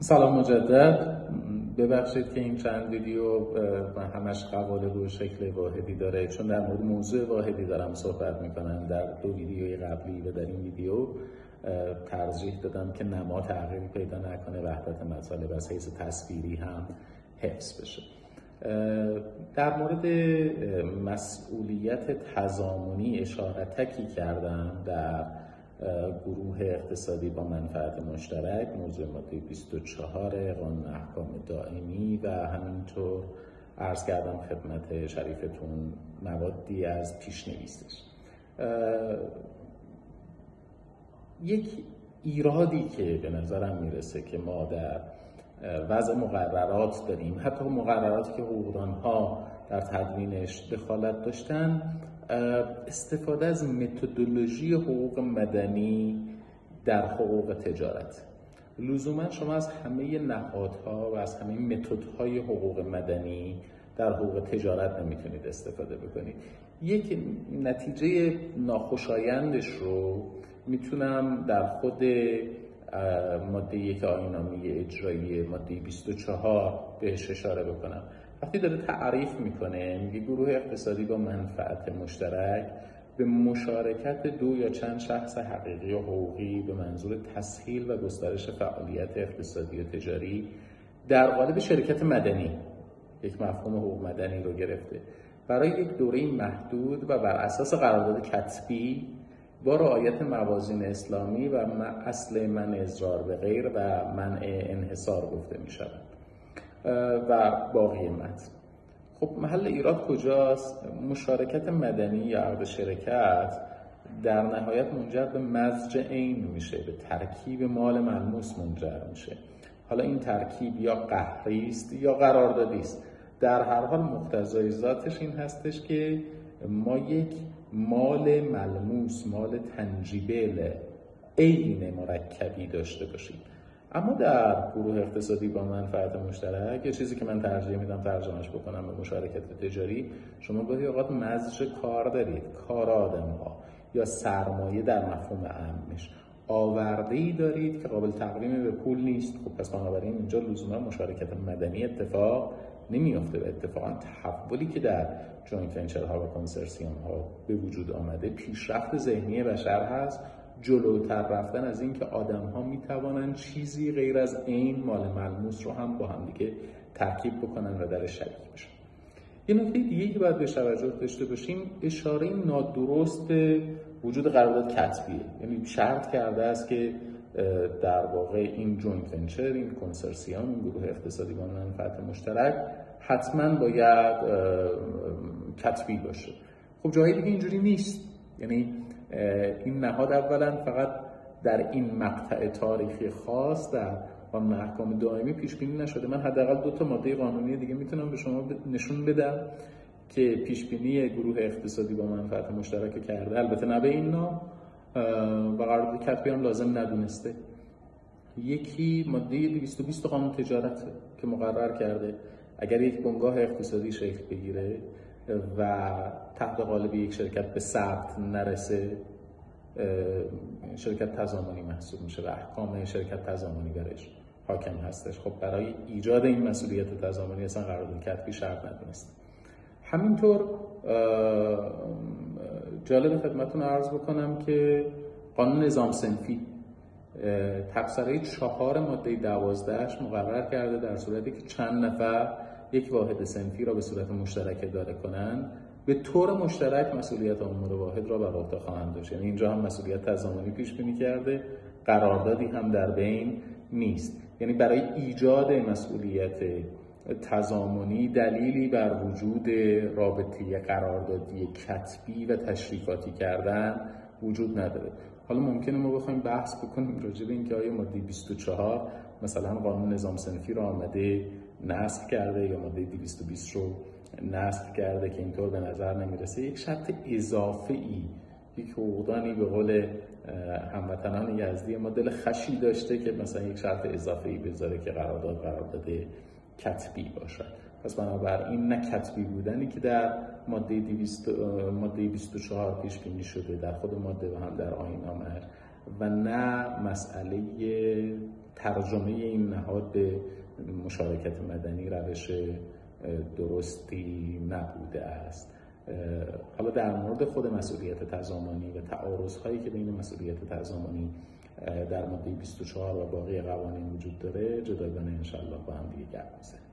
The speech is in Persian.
سلام مجدد. ببخشید که این چند ویدیو همش قوالب و شکل واحدی داره. چون در مورد موضوع واحدی دارم صحبت می‌کنم. در دو ویدیوی قبلی و در این ویدیو ترجیح دادم که نما تغییری پیدا نکنه وحدت مطالب از حیث تصویری هم حفظ بشه. در مورد مسئولیت تضامنی اشارتکی کردم در گروه اقتصادی با منفعت مشترک موضوع ماده 24 قانون احکام دائمی و همینطور عرض کردم خدمت شریفتون موادی از پیشنویسش. یک ایرادی که به نظرم می‌رسه که ما در وضع مقررات داریم. حتی مقرراتی که حقوقدان ها در تدوینش دخالت داشتن استفاده از متدولوژی حقوق مدنی در حقوق تجارت. لزوما شما از همه نهادها و از همه متدهای حقوق مدنی در حقوق تجارت نمی‌تونید استفاده بکنید. یک نتیجه ناخوشایندش رو می‌تونم در خود ماده یک آینامه اجرایی ماده 24 بهش اشاره بکنم. وقتی داره تعریف می‌کنه میگه گروه اقتصادی با منفعت مشترک به مشارکت دو یا چند شخص حقیقی و حقوقی به منظور تسهیل و گسترش فعالیت اقتصادی و تجاری در قالب شرکت مدنی یک مفهوم حقوق مدنی رو گرفته. برای یک دوره محدود و بر اساس قرارداد کتبی با رعایت موازین اسلامی و اصل من اضرار به غیر و منع انحصار گفته می شود و باقی متن. خب محل ایراد کجاست؟ مشارکت مدنی یا عقد شرکت در نهایت منجر به مزج عین میشه به ترکیب مال ملموس منجر میشه. حالا این ترکیب یا قهری است یا قراردادی است. در هر حال مقتضای ذاتش این هستش که ما یک مال ملموس مال تنجیبل. عین مرکبی داشته باشیم اما در گروه اقتصادی با منفعت مشترک یه چیزی که من ترجیح میدم ترجمهش بکنم به مشارکت تجاری شما گاهی اوقات مزج کار دارید کار آدم ها یا سرمایه در مفهوم اعمش. آورده ای دارید که قابل تقویم به پول نیست. خب پس بنابراین اینجا لزوما مشارکت مدنی اتفاق نمیافته و اتفاقا تحولی که در joint venture ها و کنسرسیوم ها به وجود آمده پیشرفت ذهنی بشر هست جلوتر رفتن از اینکه آدم ها می توانند چیزی غیر از این مال ملموس رو هم با هم دیگه ترکیب بکنن و در شریک بشن. یه نکته دیگه که باید به توجه داشته باشیم اشاره نادرست وجود قرارداد کتبیه. یعنی شرط کرده است که در واقع این joint venture این کنسرسیوم این گروه اقتصادی با منفعت مشترک حتما باید کتبی باشه. خب جایی دیگه اینجوری نیست. یعنی این نهاد اولا فقط در این مقطع تاریخی خاص در قانون احکام دائمی پیش بینی نشده. من حداقل دو تا ماده قانونی دیگه می‌تونم به شما نشون بدم که پیش بینی گروه اقتصادی با منفعت مشترک کرده. البته نه به این نام. و قرارداد کتبی هم لازم ندونسته. یکی ماده 220 قانون تجارت که مقرر کرده. اگر یک بنگاه اقتصادی شکل بگیره و تحت قالب یک شرکت به ثبت نرسه شرکت تضامنی محسوب میشه و احکام شرکت تضامنی برش حاکم هستش. خب برای ایجاد این مسئولیت تضامنی اصلا قرارداد کتبی شرط ندونست همینطور جالب خدمتون عرض بکنم که قانون نظام سنفی تبصره چهار ماده دوازدهش مقرر کرده در صورتی که چند نفر یک واحد سنفی را به صورت مشترک اداره کنند. به طور مشترک مسئولیت امور واحد را بر عهده خواهند داشت. یعنی اینجا هم مسئولیت تضامنی پیش بینی کرده قراردادی هم در بین نیست. یعنی برای ایجاد مسئولیت تضامنی دلیلی بر وجود رابطه قراردادی کتبی و تشریفاتی کردن وجود نداره. حالا ممکنه ما بخوایم بحث بکنیم راجع به اینکه آیا ماده 24 مثلا قانون نظام سنفی رو آمده نسخ کرده یا ماده 220 رو نسخ کرده که اینطور به نظر نمی‌رسه. یک شرط اضافه ای یک حقوقدانی به قول هموطنان یزدی ما دل خشی داشته که مثلا یک شرط اضافه ای بذاره که قرارداد قرارداد کتبی باشد. پس بنابراین نه کتبی بودنی که در ماده 200 ماده 24 پیش بینی شده در خود ماده و هم در آیین آمد و نه مسئله ترجمه این نهاد به مشارکت مدنی روش درستی نبوده است. حالا در مورد خود مسئولیت تضامانی و تعارض هایی که بین مسئولیت تضامانی در ماده 24 و باقی قوانین وجود داره. جداگانه انشالله با هم دیگه گرد